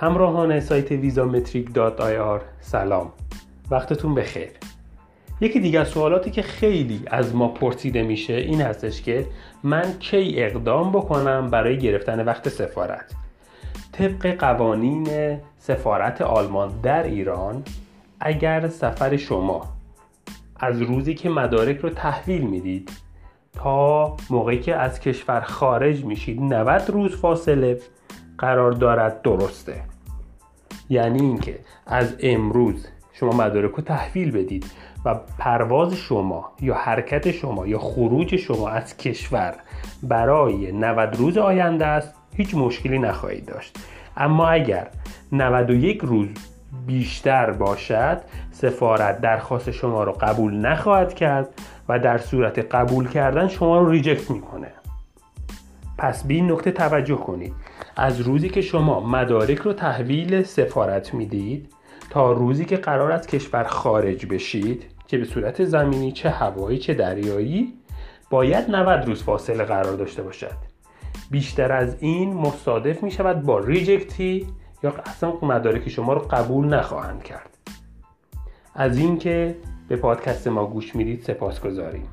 همراهان سایت ویزامتریک دات سلام. وقتتون بخیر. یکی دیگه از سوالاتی که خیلی از ما پرسیده میشه این هستش که من کی اقدام بکنم برای گرفتن وقت سفارت؟ طبق قوانین سفارت آلمان در ایران اگر سفر شما از روزی که مدارک رو تحویل می‌دید تا موقعی که از کشور خارج میشید 90 روز فاصله قرار دارد درسته. یعنی اینکه از امروز شما مدارک رو تحویل بدید و پرواز شما یا حرکت شما یا خروج شما از کشور برای 90 روز آینده است هیچ مشکلی نخواهید داشت. اما اگر 91 روز بیشتر باشد سفارت درخواست شما رو قبول نخواهد کرد و در صورت قبول کردن شما رو ریجکت می‌کنه. پس به این نکته توجه کنید. از روزی که شما مدارک رو تحویل سفارت می‌دید تا روزی که قرار از کشور خارج بشید که به صورت زمینی چه هوایی چه دریایی باید 90 روز فاصله قرار داشته باشد. بیشتر از این مصادف می شود با ریجکتی یا اصلا مدارک شما رو قبول نخواهند کرد. از اینکه به پادکست ما گوش می‌دید سپاس گذاریم